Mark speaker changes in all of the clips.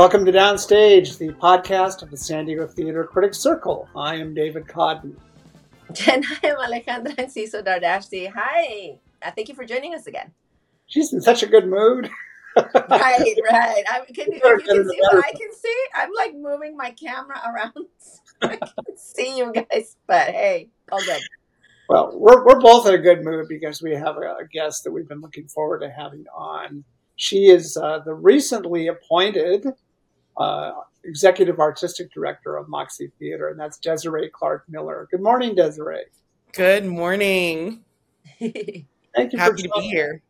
Speaker 1: Welcome to Downstage, the podcast of the San Diego Theater Critics Circle. I am David Coddon.
Speaker 2: And I am Alejandra Enciso Dardashti. Hi. Uh, thank you for joining us again.
Speaker 1: She's in such a good mood.
Speaker 2: right, right. I, can, you can see what I can see? I'm like moving my camera around so I can see you guys. But hey, all good.
Speaker 1: Well, we're, we're both in a good mood because we have a, a guest that we've been looking forward to having on. She is uh, the recently appointed uh, executive artistic director of Moxie Theater, and that's Desiree Clarke Miller. Good morning, Desiree.
Speaker 3: Good morning.
Speaker 1: Thank you.
Speaker 3: Happy to be here.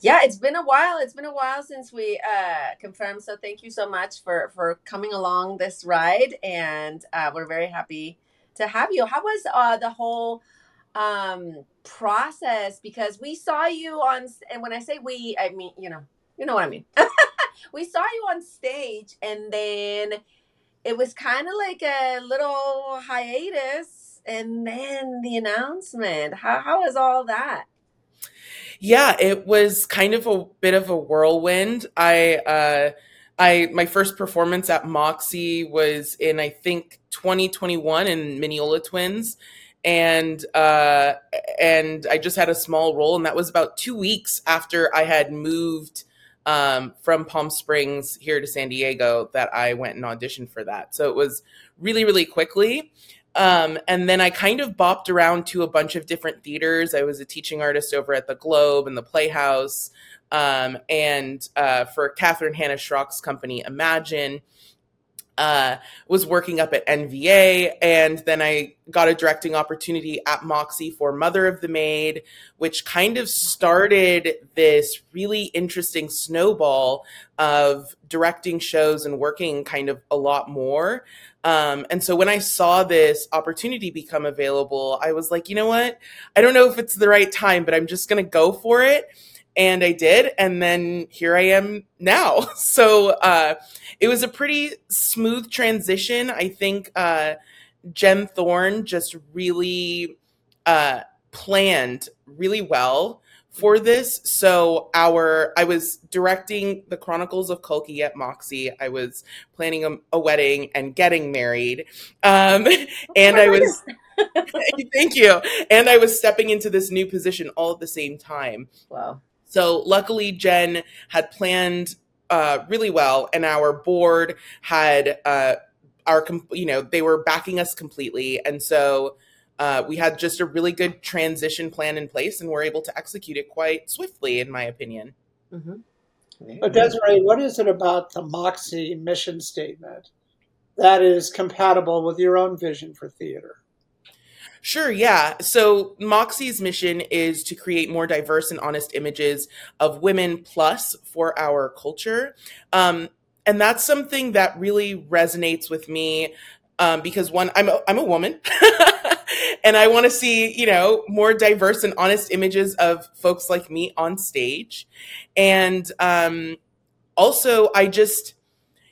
Speaker 2: Yeah, it's been a while. It's been a while since we uh, confirmed. So thank you so much for for coming along this ride, and uh, we're very happy to have you. How was uh, the whole um, process? Because we saw you on, and when I say we, I mean you know, you know what I mean. we saw you on stage and then it was kind of like a little hiatus and then the announcement. How how was all that?
Speaker 3: Yeah, it was kind of a bit of a whirlwind. I uh I my first performance at Moxie was in I think 2021 in Mineola Twins and uh and I just had a small role and that was about 2 weeks after I had moved um, from Palm Springs here to San Diego that I went and auditioned for that. So it was really, really quickly. Um, and then I kind of bopped around to a bunch of different theaters. I was a teaching artist over at the Globe and the Playhouse, um, and uh, for Catherine Hannah Schrock's company, Imagine uh, was working up at NVA, and then I got a directing opportunity at Moxie for Mother of the Maid, which kind of started this really interesting snowball of directing shows and working kind of a lot more. Um, and so when I saw this opportunity become available, I was like, you know what? I don't know if it's the right time, but I'm just going to go for it and I did, and then here I am now. So uh, it was a pretty smooth transition. I think uh, Jen Thorn just really uh, planned really well for this. So our I was directing the Chronicles of Kalki at Moxie. I was planning a, a wedding and getting married, um, and I was. thank you. And I was stepping into this new position all at the same time.
Speaker 2: Wow.
Speaker 3: So luckily, Jen had planned uh, really well, and our board had uh, our, you know, they were backing us completely, and so uh, we had just a really good transition plan in place, and we're able to execute it quite swiftly, in my opinion.
Speaker 1: Mm-hmm. But Desiree, what is it about the Moxie mission statement that is compatible with your own vision for theater?
Speaker 3: Sure, yeah. So Moxie's mission is to create more diverse and honest images of women plus for our culture. Um, and that's something that really resonates with me um, because one, I'm a, I'm a woman. and I want to see, you know, more diverse and honest images of folks like me on stage. And um, also, I just,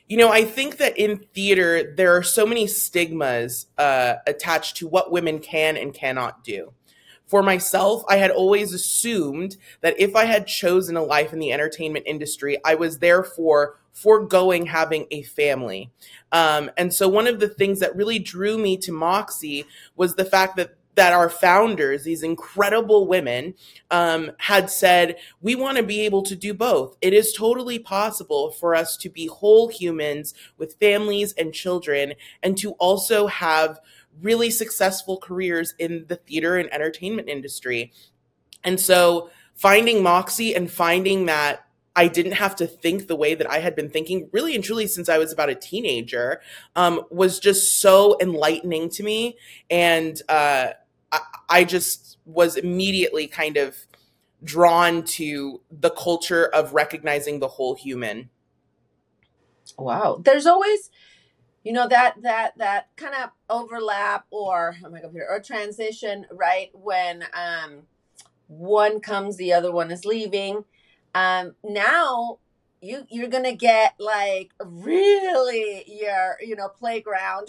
Speaker 3: you know, I think that in theater, there are so many stigmas uh, attached to what women can and cannot do. For myself, I had always assumed that if I had chosen a life in the entertainment industry, I was therefore foregoing having a family. Um, and so, one of the things that really drew me to Moxie was the fact that that our founders, these incredible women, um, had said, we want to be able to do both. It is totally possible for us to be whole humans with families and children and to also have really successful careers in the theater and entertainment industry. And so finding Moxie and finding that I didn't have to think the way that I had been thinking really and truly since I was about a teenager um, was just so enlightening to me. And uh, I, I just was immediately kind of drawn to the culture of recognizing the whole human.
Speaker 2: Wow. There's always you know that that that kind of overlap or oh my computer or transition right when um one comes the other one is leaving um now you you're gonna get like really your you know playground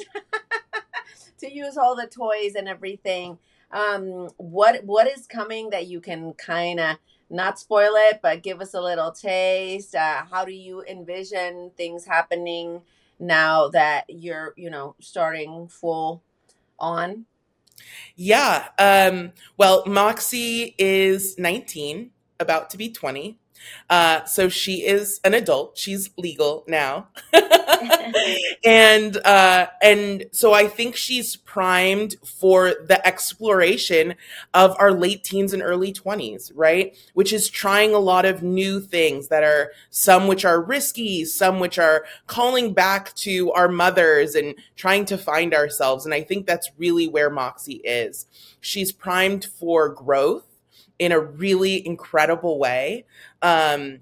Speaker 2: to use all the toys and everything um, what what is coming that you can kind of not spoil it, but give us a little taste. Uh, how do you envision things happening now that you're, you know, starting full on?
Speaker 3: Yeah. Um, well, Moxie is 19, about to be 20. Uh, so she is an adult. She's legal now. and uh, and so I think she's primed for the exploration of our late teens and early 20s, right? Which is trying a lot of new things that are some which are risky, some which are calling back to our mothers and trying to find ourselves. And I think that's really where Moxie is. She's primed for growth in a really incredible way. Um,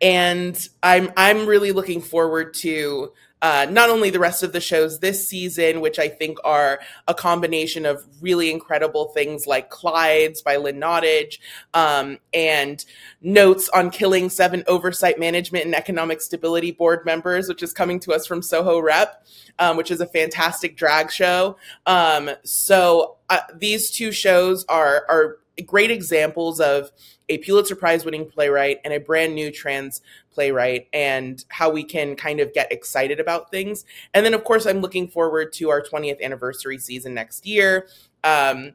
Speaker 3: and I'm I'm really looking forward to uh, not only the rest of the shows this season, which I think are a combination of really incredible things like Clyde's by Lynn Nottage, um, and notes on killing seven oversight management and economic stability board members, which is coming to us from Soho Rep, um, which is a fantastic drag show. Um, so uh, these two shows are are great examples of a Pulitzer Prize winning playwright and a brand new trans playwright and how we can kind of get excited about things. And then, of course, I'm looking forward to our 20th anniversary season next year. Um,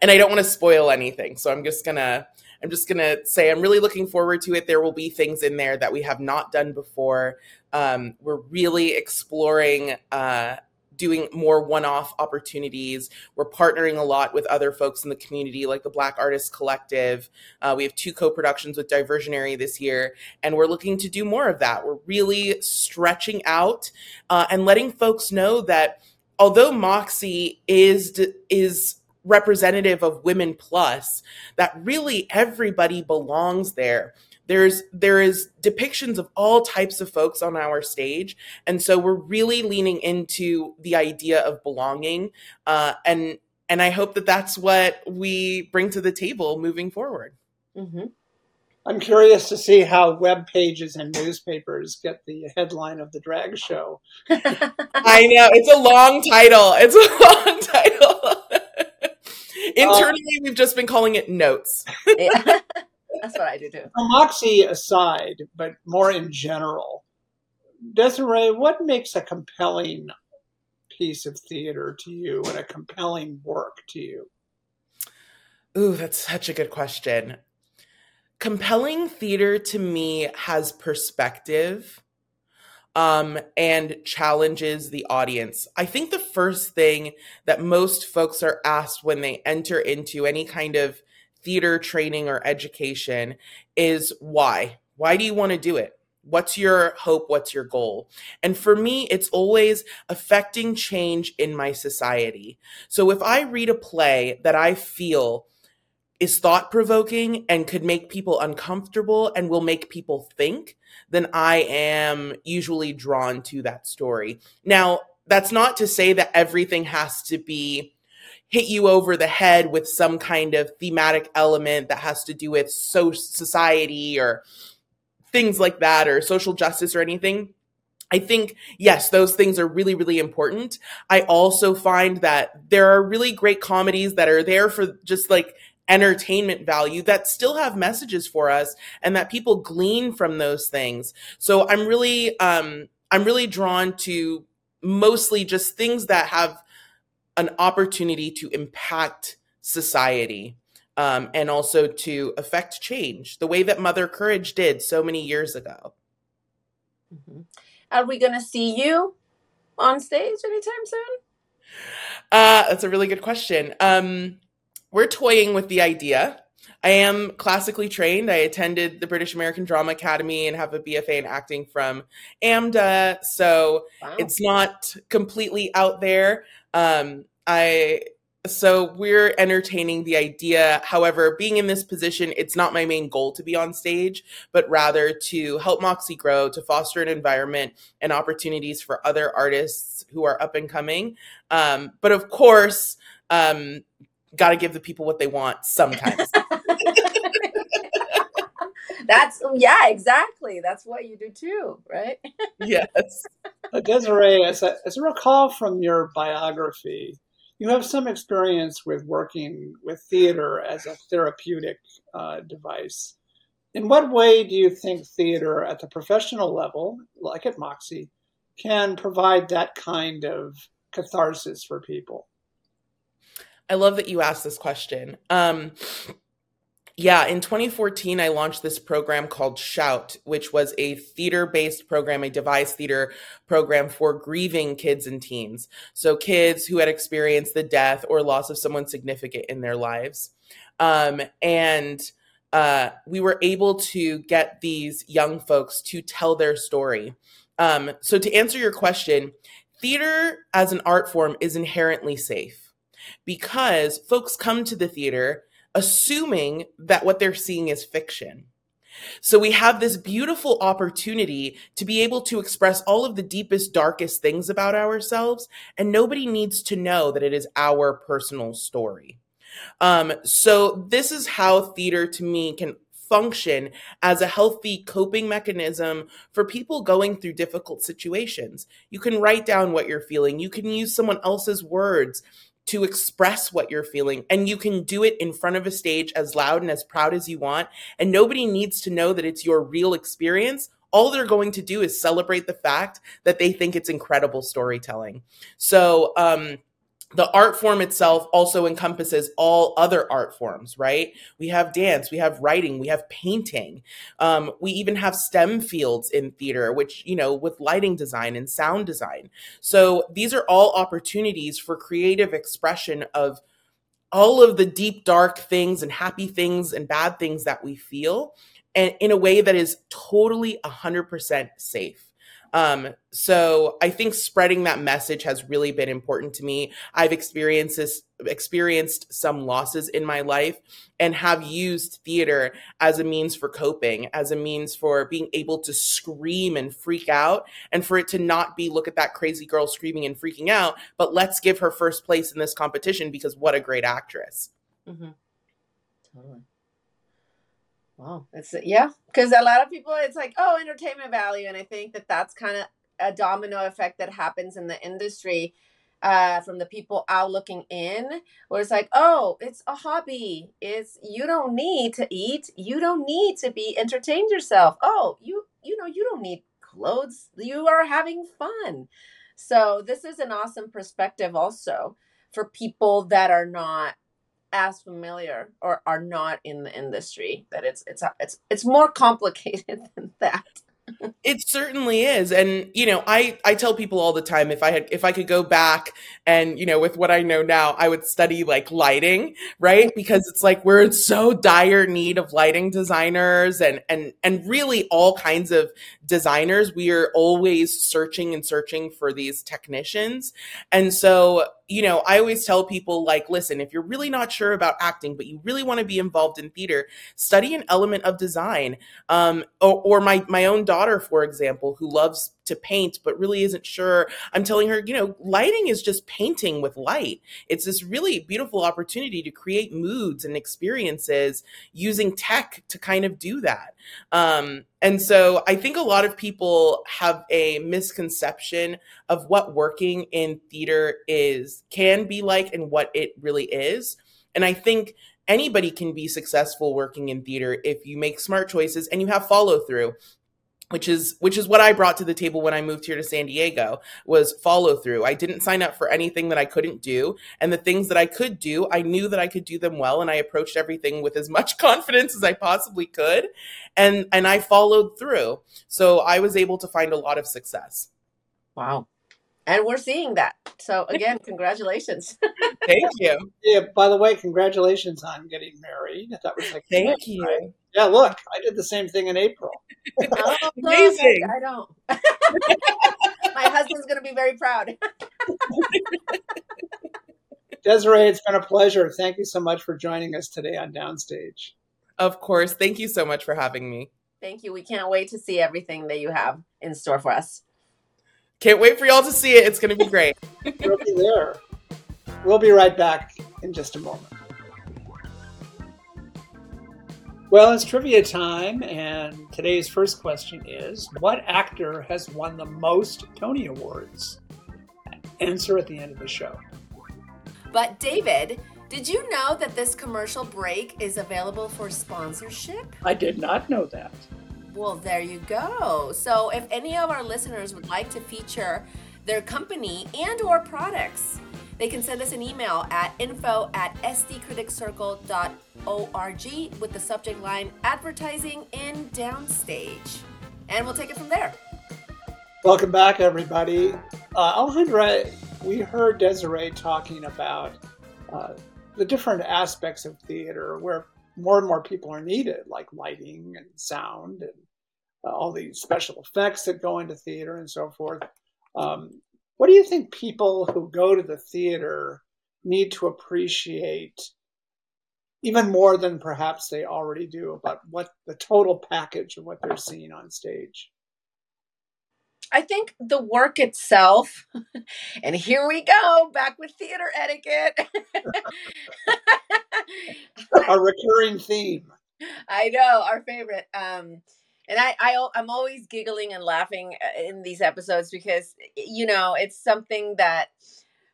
Speaker 3: and I don't want to spoil anything. So I'm just to. I'm just to say I'm really looking forward to it. There will be things in there that we have not done before. Um, we're really exploring uh, doing more one-off opportunities. We're partnering a lot with other folks in the community, like the Black Artists Collective. Uh, we have two co-productions with Diversionary this year, and we're looking to do more of that. We're really stretching out uh, and letting folks know that although Moxie is is representative of women plus that really everybody belongs there there's there is depictions of all types of folks on our stage. And so we're really leaning into the idea of belonging uh, and and i hope that that's what we bring to the table moving forward.
Speaker 1: Mm-hmm. i'm curious to see how web pages and newspapers get the headline of the drag show.
Speaker 3: I know. It's a long title. It's a long title. Internally um, we've just been calling it notes.
Speaker 2: Yeah. That's what I do too.
Speaker 1: Moxie aside, but more in general, Desiree, what makes a compelling piece of theater to you and a compelling work to you?
Speaker 3: Ooh, that's such a good question. Compelling theater to me has perspective um, and challenges the audience. I think the first thing that most folks are asked when they enter into any kind of theater training or education is why? Why do you want to do it? What's your hope? What's your goal? And for me, it's always affecting change in my society. So if I read a play that I feel is thought provoking and could make people uncomfortable and will make people think, then I am usually drawn to that story. Now, that's not to say that everything has to be hit you over the head with some kind of thematic element that has to do with so society or things like that or social justice or anything. I think, yes, those things are really, really important. I also find that there are really great comedies that are there for just like entertainment value that still have messages for us and that people glean from those things. So I'm really, um, I'm really drawn to mostly just things that have an opportunity to impact society um, and also to affect change the way that Mother Courage did so many years ago.
Speaker 2: Mm-hmm. Are we going to see you on stage anytime soon?
Speaker 3: Uh, that's a really good question. Um, we're toying with the idea. I am classically trained. I attended the British American Drama Academy and have a BFA in acting from AMDA. So wow. it's not completely out there. Um, I so we're entertaining the idea. However, being in this position, it's not my main goal to be on stage, but rather to help Moxie grow, to foster an environment and opportunities for other artists who are up and coming. Um, but of course, um, got to give the people what they want sometimes.
Speaker 2: That's yeah, exactly. That's what you do too, right?
Speaker 3: yes.
Speaker 1: Desiree, as I, as I recall from your biography, you have some experience with working with theater as a therapeutic uh, device. In what way do you think theater at the professional level, like at Moxie, can provide that kind of catharsis for people?
Speaker 3: I love that you asked this question. Um, yeah, in 2014, I launched this program called Shout, which was a theater based program, a devised theater program for grieving kids and teens. So, kids who had experienced the death or loss of someone significant in their lives. Um, and uh, we were able to get these young folks to tell their story. Um, so, to answer your question, theater as an art form is inherently safe because folks come to the theater assuming that what they're seeing is fiction. So we have this beautiful opportunity to be able to express all of the deepest, darkest things about ourselves, and nobody needs to know that it is our personal story. Um, so this is how theater to me can function as a healthy coping mechanism for people going through difficult situations. You can write down what you're feeling. You can use someone else's words to express what you're feeling. And you can do it in front of a stage as loud and as proud as you want. And nobody needs to know that it's your real experience. All they're going to do is celebrate the fact that they think it's incredible storytelling. So, um, the art form itself also encompasses all other art forms, right? We have dance, we have writing, we have painting. Um, we even have STEM fields in theater, which, you know, with lighting design and sound design. So these are all opportunities for creative expression of all of the deep, dark things and happy things and bad things that we feel and in a way that is totally 100% safe. Um, so I think spreading that message has really been important to me. I've experienced this, experienced some losses in my life and have used theater as a means for coping, as a means for being able to scream and freak out and for it to not be look at that crazy girl screaming and freaking out, but let's give her first place in this competition because what a great actress.
Speaker 2: Mm-hmm. Totally. Wow, it's yeah, because a lot of people, it's like oh, entertainment value, and I think that that's kind of a domino effect that happens in the industry uh, from the people out looking in, where it's like, oh, it's a hobby. It's you don't need to eat, you don't need to be entertained yourself. Oh, you you know you don't need clothes. You are having fun. So this is an awesome perspective also for people that are not as familiar or are not in the industry that it's it's it's it's more complicated than that.
Speaker 3: It certainly is and you know i i tell people all the time if i had if i could go back and you know with what i know now i would study like lighting right? Because it's like we're in so dire need of lighting designers and and and really all kinds of designers. We are always searching and searching for these technicians. And so you know, I always tell people like, listen, if you're really not sure about acting, but you really want to be involved in theater, study an element of design. Um, or, or my my own daughter, for example, who loves to paint but really isn't sure. I'm telling her, you know, lighting is just painting with light. It's this really beautiful opportunity to create moods and experiences using tech to kind of do that. Um, and so I think a lot of people have a misconception of what working in theater is, can be like, and what it really is. And I think anybody can be successful working in theater if you make smart choices and you have follow through which is which is what I brought to the table when I moved here to San Diego was follow through. I didn't sign up for anything that I couldn't do, and the things that I could do, I knew that I could do them well, and I approached everything with as much confidence as I possibly could, and and I followed through. So I was able to find a lot of success.
Speaker 2: Wow. And we're seeing that. So again, congratulations.
Speaker 3: Thank you.
Speaker 1: Yeah, by the way, congratulations on getting married. That was like
Speaker 3: Thank you. Right?
Speaker 1: Yeah, look, I did the same thing in April.
Speaker 2: oh, Amazing. I don't. My husband's going to be very proud.
Speaker 1: Desiree, it's been a pleasure. Thank you so much for joining us today on Downstage.
Speaker 3: Of course. Thank you so much for having me.
Speaker 2: Thank you. We can't wait to see everything that you have in store for us.
Speaker 3: Can't wait for y'all to see it. It's going to be great.
Speaker 1: we'll be there. We'll be right back in just a moment. Well, it's trivia time, and today's first question is What actor has won the most Tony Awards? Answer at the end of the show.
Speaker 2: But David, did you know that this commercial break is available for sponsorship?
Speaker 1: I did not know that.
Speaker 2: Well, there you go. So if any of our listeners would like to feature their company and or products, they can send us an email at info at sdcriticcircle.org with the subject line advertising in downstage. And we'll take it from there.
Speaker 1: Welcome back, everybody. Uh, Alejandra, we heard Desiree talking about uh, the different aspects of theater where more and more people are needed, like lighting and sound and uh, all these special effects that go into theater and so forth. Um, what do you think people who go to the theater need to appreciate even more than perhaps they already do about what the total package of what they're seeing on stage?
Speaker 2: I think the work itself, and here we go back with theater etiquette.
Speaker 1: A recurring theme.
Speaker 2: I know our favorite. Um, and I, I I'm always giggling and laughing uh, in these episodes because you know it's something that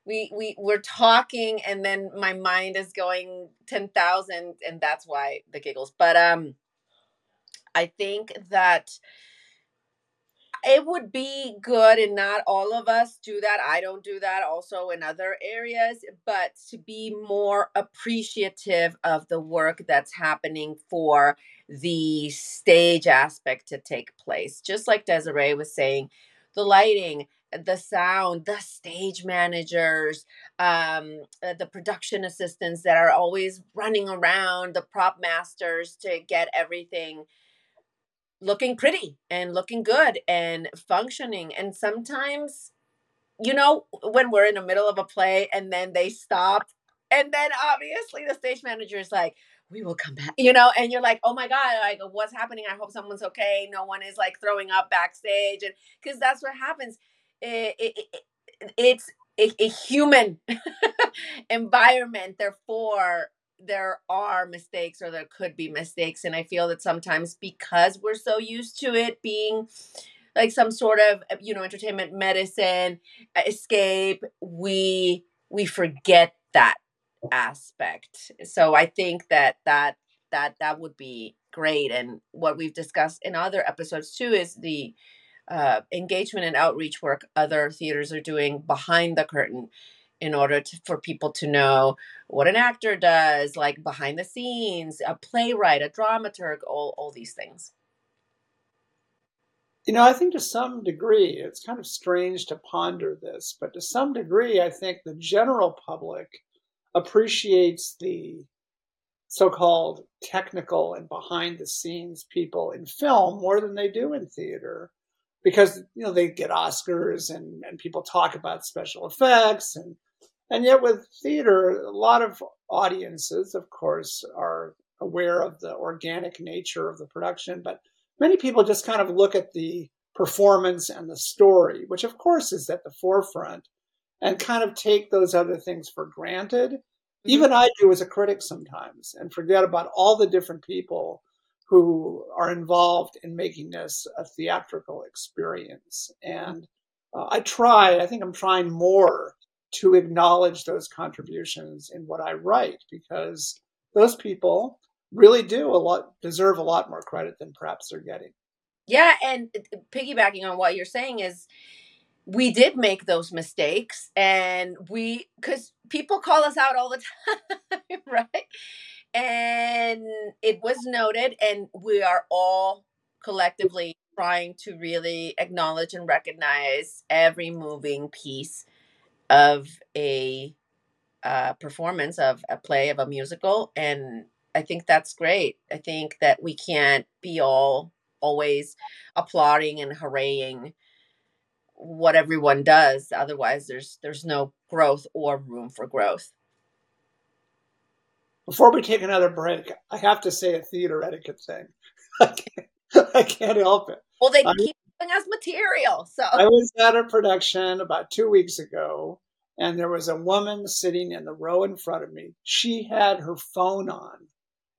Speaker 2: we we we're talking and then my mind is going 10,000 and that's why the giggles. But um I think that it would be good and not all of us do that i don't do that also in other areas but to be more appreciative of the work that's happening for the stage aspect to take place. Just like desiree was saying the lighting the sound the stage managers um, uh, the production assistants that are always running around the prop masters to get everything looking pretty and looking good and functioning. And sometimes, you know, when we're in the middle of a play and then they stop, and then obviously the stage manager is like, we will come back, you know, and you're like, oh my God, like, what's happening? I hope someone's okay. No one is like throwing up backstage. And because that's what happens. It, it, it, it's a, a human environment. Therefore, there are mistakes or there could be mistakes and i feel that sometimes because we're so used to it being like some sort of uh, you know entertainment medicine uh, escape we we forget that aspect. So i think that that that that would be great and what we've discussed in other episodes too is the uh, engagement and outreach work other theaters are doing behind the curtain in order to, for people to know what an actor does, like behind the scenes, a playwright, a dramaturg, all, all these things.
Speaker 1: You know, I think to some degree, it's kind of strange to ponder this, but to some degree, I think the general public appreciates the so called technical and behind the scenes people in film more than they do in theater because you know they get Oscars and, and people talk about special effects and and yet, with theater, a lot of audiences, of course, are aware of the organic nature of the production, but many people just kind of look at the performance and the story, which, of course, is at the forefront, and kind of take those other things for granted. Mm-hmm. Even I do as a critic sometimes, and forget about all the different people who are involved in making this a theatrical experience. And uh, I try, I think I'm trying more to acknowledge those contributions in what I write because those people really do a lot deserve a lot more credit than perhaps they're getting.
Speaker 2: Yeah, and piggybacking on what you're saying is we did make those mistakes and we cuz people call us out all the time, right? And it was noted and we are all collectively trying to really acknowledge and recognize every moving piece of a uh, performance of a play of a musical and i think that's great. I think that we can't be all always applauding and hooraying what everyone does. Otherwise there's there's no growth or room for growth
Speaker 1: before we take another break i have to say a theater etiquette thing i can't, I can't help it
Speaker 2: well they I, keep giving us material so
Speaker 1: i was at a production about two weeks ago and there was a woman sitting in the row in front of me. She had her phone on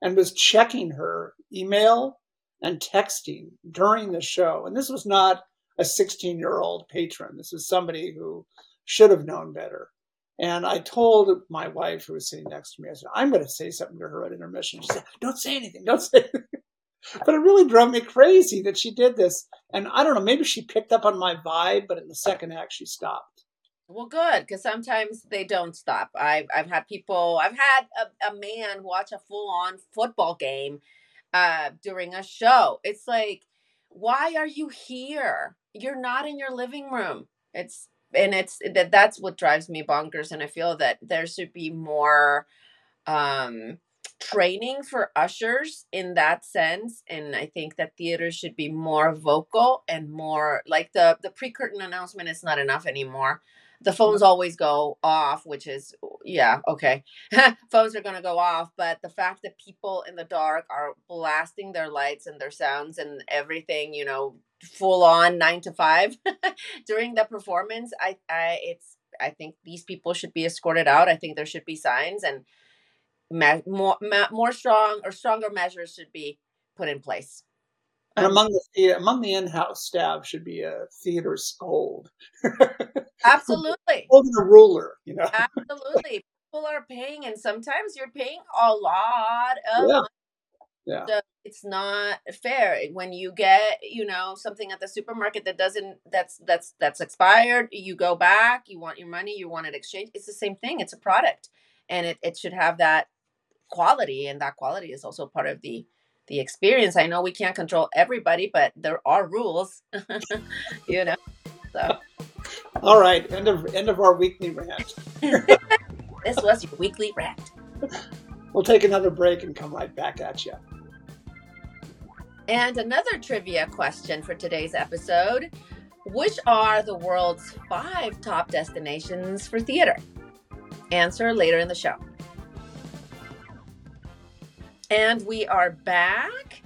Speaker 1: and was checking her email and texting during the show. And this was not a 16 year old patron. This was somebody who should have known better. And I told my wife, who was sitting next to me, I said, I'm going to say something to her at intermission. She said, Don't say anything. Don't say anything. but it really drove me crazy that she did this. And I don't know, maybe she picked up on my vibe, but in the second act, she stopped.
Speaker 2: Well, good, because sometimes they don't stop. I've, I've had people, I've had a, a man watch a full on football game uh, during a show. It's like, why are you here? You're not in your living room. It's and it's that that's what drives me bonkers and i feel that there should be more um training for ushers in that sense and i think that theater should be more vocal and more like the the pre-curtain announcement is not enough anymore the phones always go off which is oh, yeah okay. Phones are going to go off but the fact that people in the dark are blasting their lights and their sounds and everything you know full on 9 to 5 during the performance i i it's i think these people should be escorted out. I think there should be signs and more ma- more strong or stronger measures should be put in place
Speaker 1: and um, among the among the in-house staff should be a theater scold.
Speaker 2: Absolutely.
Speaker 1: Holding a ruler, you know.
Speaker 2: Absolutely. People are paying, and sometimes you're paying a lot of
Speaker 1: Yeah.
Speaker 2: money.
Speaker 1: Yeah.
Speaker 2: So it's not fair when you get, you know, something at the supermarket that doesn't that's that's that's expired. You go back, you want your money, you want it exchanged. It's the same thing. It's a product, and it it should have that quality, and that quality is also part of the the experience. I know we can't control everybody, but there are rules, you know. So
Speaker 1: All right, end of end of our weekly rant.
Speaker 2: this was your weekly rant.
Speaker 1: We'll take another break and come right back at you.
Speaker 2: And another trivia question for today's episode Which are the world's five top destinations for theater? Answer later in the show. And we are back.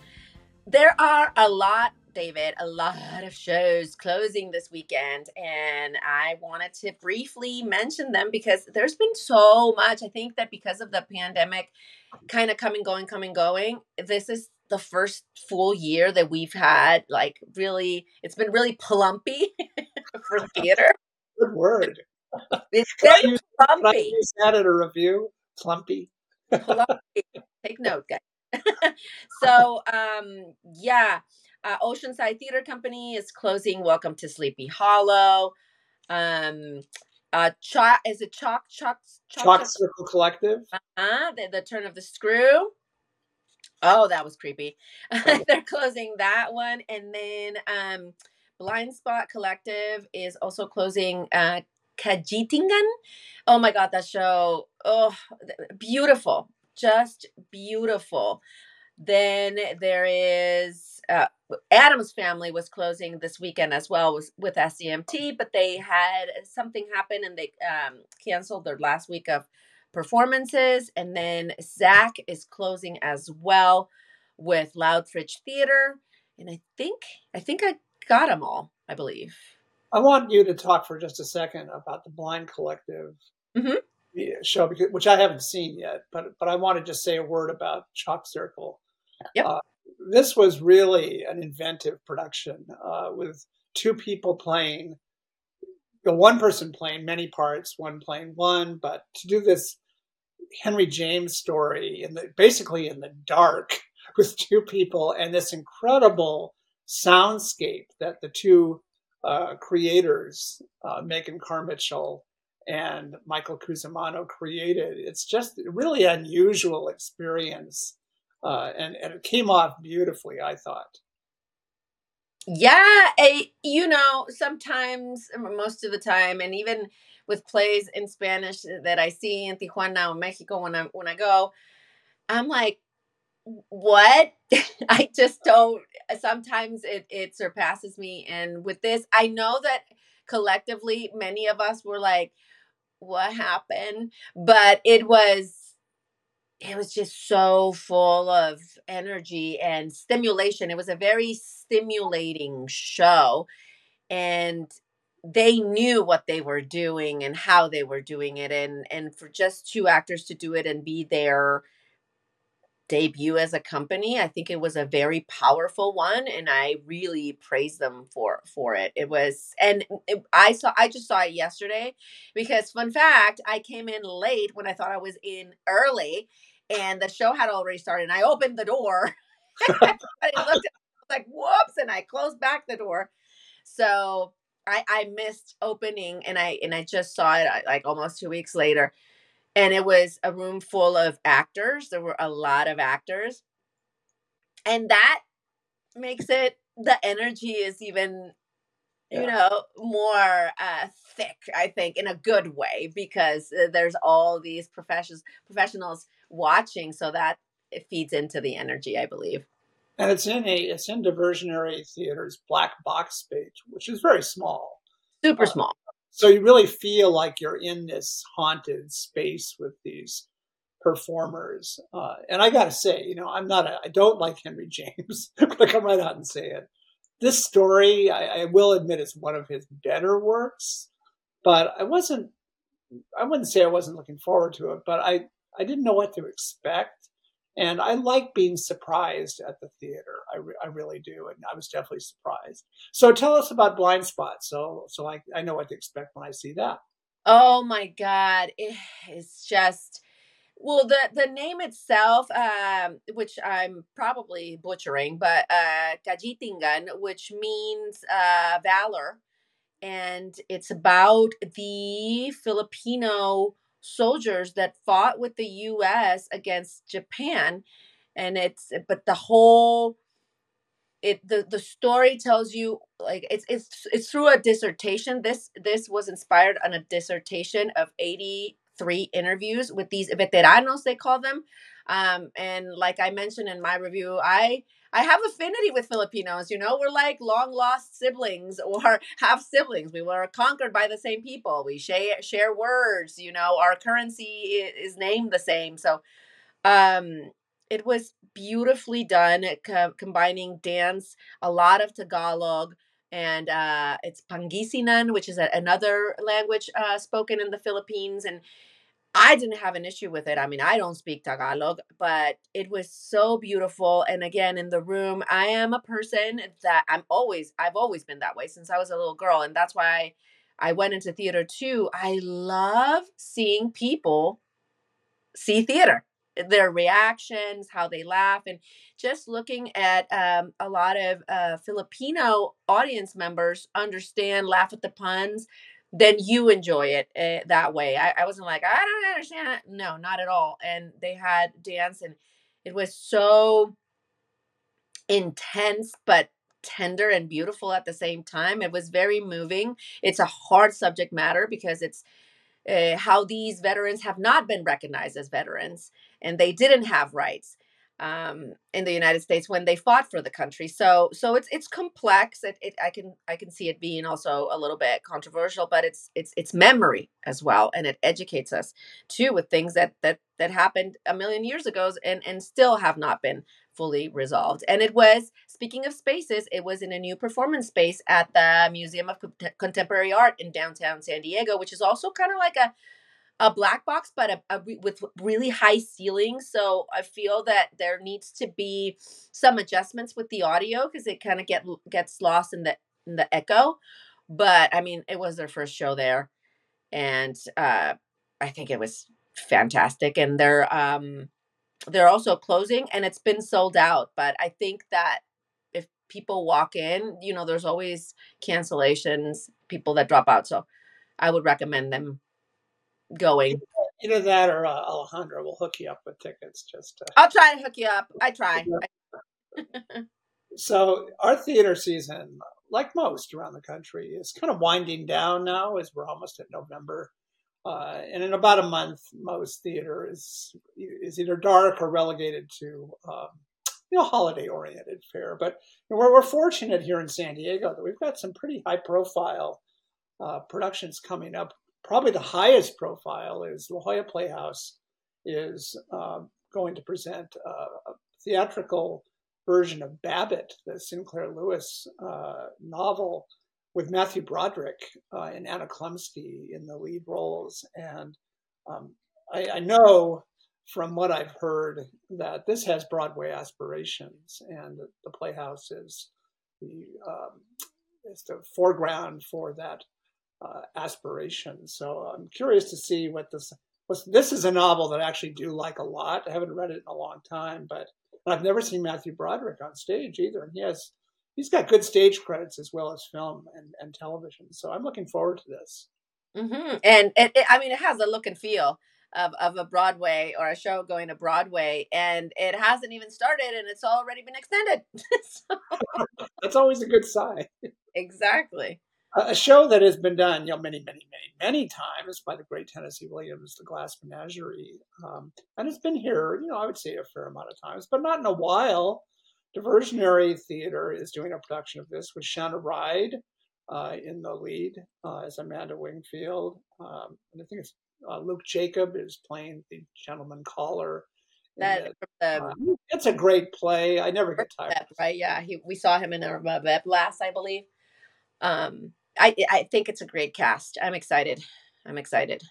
Speaker 2: There are a lot, David, a lot of shows closing this weekend. And I wanted to briefly mention them because there's been so much. I think that because of the pandemic kind of coming, going, coming, going, this is the first full year that we've had like really it's been really plumpy for theater
Speaker 1: Good word.
Speaker 2: it's very
Speaker 1: use, can I
Speaker 2: plumpy
Speaker 1: use that at a review? Plumpy.
Speaker 2: plumpy take note guys so um yeah uh, oceanside theater company is closing welcome to sleepy hollow um uh chalk is it chalk chalk
Speaker 1: Chalk Circle Collective.
Speaker 2: uh the, the turn of the screw Oh, that was creepy. They're closing that one. And then um Blind Spot Collective is also closing uh Kagitingan. Oh my god, that show. Oh, beautiful. Just beautiful. Then there is uh Addams Family was closing this weekend as well was with SCMT, but they had something happen and they um canceled their last week of performances. And then Zach is closing as well with Loudfridge Theater. And I think I think I got them all, I believe.
Speaker 1: I want you to talk for just a second about the Blind Collective
Speaker 2: Mhm.
Speaker 1: Show, because, which I haven't seen yet, but but I want to just say a word about Chalk Circle.
Speaker 2: Yep.
Speaker 1: Uh, this was really an inventive production uh, with two people playing, the one person playing many parts, one playing one, but to do this Henry James story in the basically in the dark with two people and this incredible soundscape that the two uh, creators, uh, Megan Carmichael and Michael Cusimano, created. It's just a really unusual experience, uh, and and it came off beautifully. I thought.
Speaker 2: Yeah, I, you know, sometimes, most of the time, and even with plays in Spanish that I see in Tijuana or Mexico when I when I go, I'm like, what? I just don't. Sometimes it it surpasses me, and with this, I know that collectively, many of us were like, what happened? But it was it was just so full of energy and stimulation. It was a very stimulating show. And they knew what they were doing and how they were doing it. And and for just two actors to do it and be there debut as a company. I think it was a very powerful one, and I really praise them for for it. It was, and it, I saw, I just saw it yesterday because, fun fact, I came in late when I thought I was in early, and the show had already started. And I opened the door, and I looked at, like, whoops, and I closed back the door. So I I missed opening, and I and I just saw it like almost two weeks later and it was a room full of actors. There were a lot of actors. And that makes it the energy is even yeah. you know more uh thick i think in a good way because uh, there's all these professions professionals watching so that it feeds into the energy i believe
Speaker 1: and it's in a it's in diversionary theater's black box space which is very small
Speaker 2: super uh, small
Speaker 1: so you really feel like you're in this haunted space with these performers. Uh, and I got to say, you know, I'm not, a, I don't like Henry James. But I come right out and say it. This story, I, I will admit, is one of his better works, but I wasn't, I wouldn't say I wasn't looking forward to it, but I, I didn't know what to expect. And I like being surprised at the theater. I, re- I really do. And I was definitely surprised. So tell us about Blind Spot. So, so I, I know what to expect when I see that.
Speaker 2: Oh my God. It's just, well, the, the name itself, um, which I'm probably butchering, but uh, Kagitingan, which means uh, valor. And it's about the Filipino soldiers that fought with the US against Japan and it's but the whole it the the story tells you like it's it's it's through a dissertation this this was inspired on a dissertation of 83 interviews with these veteranos they call them um and like i mentioned in my review i I have affinity with Filipinos. You know, we're like long lost siblings or half siblings. We were conquered by the same people. We share share words. You know, our currency is named the same. So, um, it was beautifully done, co- combining dance, a lot of Tagalog, and uh, it's Pangasinan, which is a, another language uh, spoken in the Philippines, and I didn't have an issue with it. I mean, I don't speak Tagalog, but it was so beautiful. And again, in the room, I am a person that I'm always, I've always been that way since I was a little girl. And that's why I went into theater too. I love seeing people see theater, their reactions, how they laugh, and just looking at um, a lot of uh, Filipino audience members understand, laugh at the puns then you enjoy it uh, that way. I, I wasn't like, I don't understand. No, not at all. And they had dance, and it was so intense, but tender and beautiful at the same time. It was very moving. It's a hard subject matter because it's uh, how these veterans have not been recognized as veterans and they didn't have rights um, in the United States when they fought for the country. So so it's it's complex. It, it I can I can see it being also a little bit controversial, but it's it's it's memory as well, and it educates us too with things that that that happened a million years ago and and still have not been fully resolved. And it was speaking of spaces, it was in a new performance space at the Museum of Contemporary Art in downtown San Diego, which is also kind of like a a black box, but a, a with really high ceilings. So I feel that there needs to be some adjustments with the audio because it kind of get gets lost in the in the echo. But I mean, it was their first show there, and uh, I think it was fantastic. And they're um, they're also closing, and it's been sold out. But I think that if people walk in, you know, there's always cancellations, people that drop out. So I would recommend them going.
Speaker 1: Either that or uh, Alejandra will hook you up with tickets. Just to...
Speaker 2: I'll try to hook you up. I try.
Speaker 1: so our theater season, like most around the country, is kind of winding down now as we're almost at November. Uh, and in about a month, most theater is is either dark or relegated to um, you know holiday oriented fare. But we're, we're fortunate here in San Diego that we've got some pretty high profile uh, productions coming up probably the highest profile is La Jolla Playhouse is uh, going to present a, a, theatrical version of Babbitt, the Sinclair Lewis uh, novel, with Matthew Broderick uh, and Anna Chlumsky in the lead roles. And um, I, I, know from what I've heard, that this has Broadway aspirations, and the Playhouse is the um, is the foreground for that uh, aspiration. So I'm curious to see what this. This is a novel that I actually do like a lot. I haven't read it in a long time, but I've never seen Matthew Broderick on stage either, and he has he's got good stage credits as well as film and, and television. So I'm looking forward to this.
Speaker 2: Mm-hmm. And it, it, I mean, it has a look and feel of, of a Broadway or a show going to Broadway, and it hasn't even started, and it's already been extended.
Speaker 1: so, That's always a good sign.
Speaker 2: Exactly.
Speaker 1: A show that has been done, you know, many, many, many, many times by the great Tennessee Williams, The Glass Menagerie, um, and it's been here, you know, I would say a fair amount of times, but not in a while. Diversionary Theater is doing a production of this with Shauna Ride uh, in the lead uh, as Amanda Wingfield, um, and I think it's uh, Luke Jacob is playing the gentleman caller.
Speaker 2: That
Speaker 1: uh, it's a great play. I never get tired.
Speaker 2: right? Yeah, he, we saw him in a Web last, I believe. Um, I I think it's a great cast. I'm excited. I'm excited.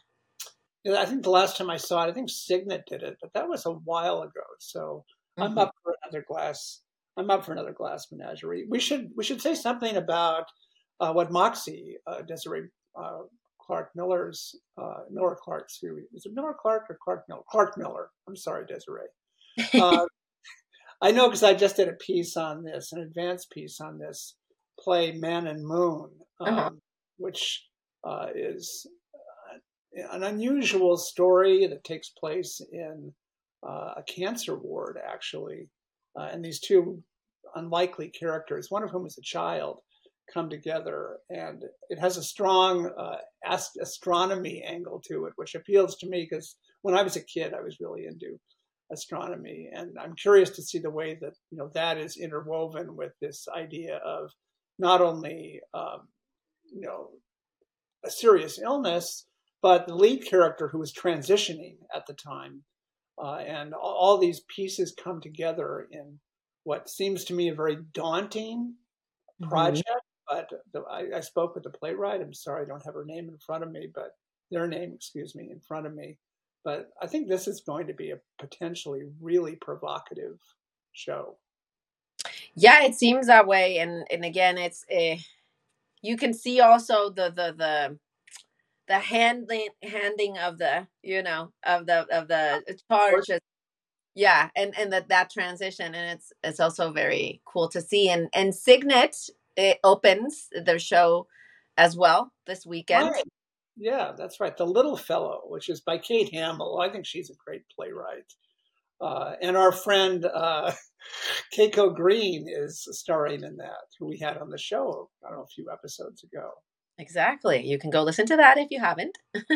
Speaker 1: Yeah, I think the last time I saw it, I think Cygnet did it, but that was a while ago. So mm-hmm. I'm up for another glass. I'm up for another glass menagerie. We should we should say something about uh, what Moxie uh, Desiree uh, Clarke Miller's uh, Miller Clarke's who is it Miller Clarke or Clarke Miller? Clarke Miller. I'm sorry, Desiree. Uh, I know because I just did a piece on this, an advanced piece on this play Man and Moon, uh-huh. um, uh-huh. which uh, is an unusual story that takes place in uh, a cancer ward, actually. Uh, and these two unlikely characters, one of whom is a child, come together, and it has a strong uh, ast- astronomy angle to it, which appeals to me because when I was a kid, I was really into astronomy, and I'm curious to see the way that you know that is interwoven with this idea of not only um, you know a serious illness, but the lead character who was transitioning at the time, uh, and all, all these pieces come together in what seems to me a very daunting mm-hmm. project but the, I, I, spoke with the playwright. I'm sorry I don't have her name in front of me, but their name, excuse me, in front of me. But I think this is going to be a potentially really provocative show.
Speaker 2: Yeah, it seems that way, and and again, it's a. Eh, you can see also the the the the handling handing of the you know of the of the charge yeah and and that that transition and it's it's also very cool to see and and Cygnet it opens their show as well this weekend.
Speaker 1: Right. Yeah, that's right. The Little Fellow, which is by Kate Hamill. I think she's a great playwright. Uh, and our friend uh, Keiko Green is starring in that, who we had on the show, I don't know, a few episodes ago.
Speaker 2: Exactly. You can go listen to that if you haven't.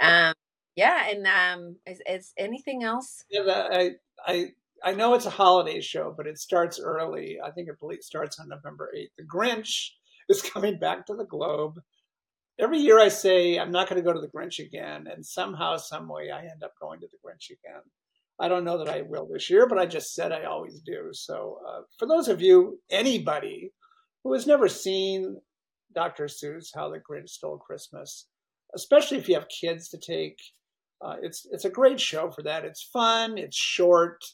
Speaker 2: um, yeah, and um, is, is anything else?
Speaker 1: Yeah, I, I I know it's a holiday show, but it starts early. I think it starts on November 8th. The Grinch is coming back to the Globe. Every year I say I'm not going to go to the Grinch again, and somehow, some way, I end up going to the Grinch again. I don't know that I will this year, but I just said I always do. So, uh, for those of you, anybody who has never seen Dr. Seuss, How the Grinch Stole Christmas, especially if you have kids to take, uh, it's it's a great show for that. It's fun. It's short.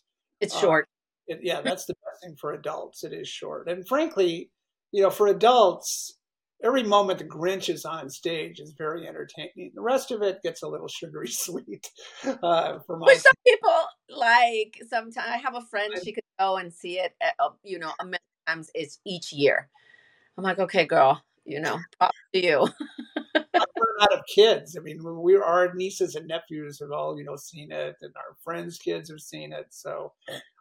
Speaker 2: It's uh, short.
Speaker 1: it, yeah, that's the best thing for adults. It is short, and frankly, you know, for adults, every moment the Grinch is on stage is very entertaining. The rest of it gets a little sugary sweet. Uh, for my
Speaker 2: some people like sometimes I have a friend she could go and see it. At, uh, you know, a many times it's each year. I'm like, okay, girl, you know, talk to you.
Speaker 1: out of kids. I mean, we are our nieces and nephews have all you know seen it, and our friends' kids have seen it. So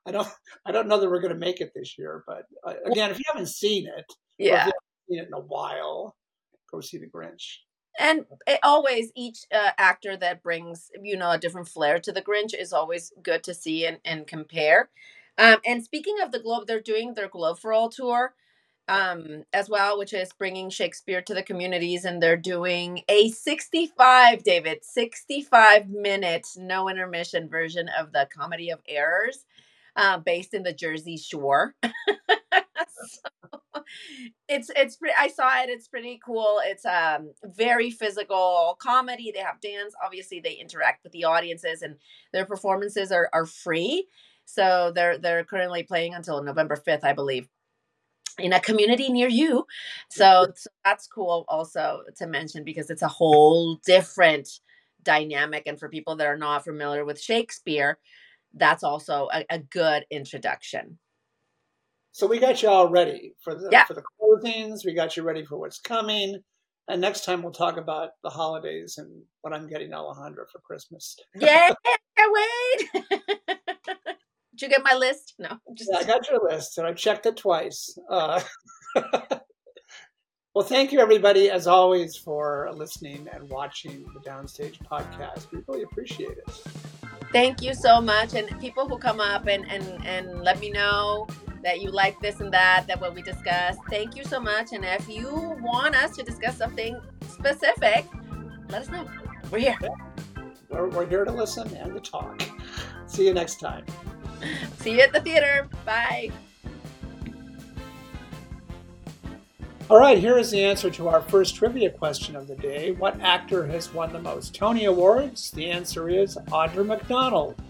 Speaker 1: I don't I don't know that we're going to make it this year. But uh, again, if you haven't seen it,
Speaker 2: yeah,
Speaker 1: seen it in a while, go see the Grinch.
Speaker 2: And it always each uh, actor that brings you know a different flair to the Grinch is always good to see and, and compare. Um, and speaking of the Globe, they're doing their Globe for All tour um, as well, which is bringing Shakespeare to the communities. And they're doing a 65, David, 65 minute, no intermission version of the Comedy of Errors uh, based in the Jersey Shore. it's it's pretty i saw it it's pretty cool it's um very physical comedy they have dance obviously they interact with the audiences and their performances are are free so they're they're currently playing until november 5th i believe in a community near you so, so that's cool also to mention because it's a whole different dynamic and for people that are not familiar with shakespeare that's also a, a good introduction
Speaker 1: so we got you all ready for the
Speaker 2: Yeah.
Speaker 1: for the closings. We got you ready for what's coming. And next time we'll talk about the holidays and what I'm getting Alejandra for Christmas.
Speaker 2: Yeah, wait. Did you get my list? No, just
Speaker 1: Yeah, I got your list and I checked it twice. Uh, well, thank you everybody as always for listening and watching the Downstage podcast. We really appreciate it.
Speaker 2: thank you so much. And people who come up and and and let me know that you like this and that, that what we discussed. Thank you so much. And if you want us to discuss something specific, let us know. We're here.
Speaker 1: We're, we're here to listen and to talk. See you next time.
Speaker 2: See you at the theater. Bye.
Speaker 1: All right, here is the answer to our first trivia question of the day. What actor has won the most Tony Awards? The answer is Audra McDonald,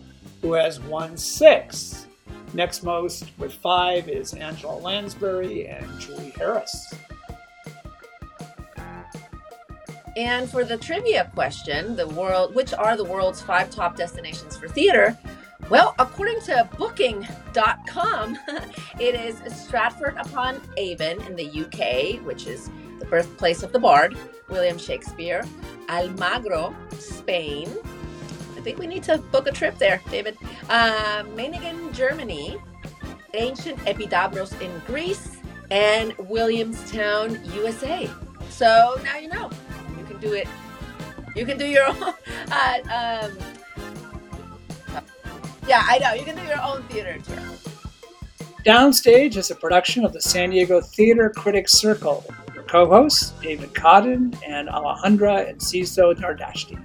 Speaker 1: who has won six. Next most, with five, is Angela Lansbury and Julie Harris.
Speaker 2: And for the trivia question, the world, which are the world's five top destinations for theater? Well, according to Booking.com, it is Stratford upon Avon in the UK, which is the birthplace of the bard William Shakespeare. Almagro, Spain. I think we need to book a trip there, David. Uh, Meiningen, Germany. Ancient Epidavros in Greece, and Williamstown, USA. So now you know you can do it. You can do your own. Uh, um, yeah, I know. You can do your own theater tour.
Speaker 1: Downstage is a production of the San Diego Theater Critics Circle. Your co hosts, David Coddon and Alejandra Enciso Nardashti.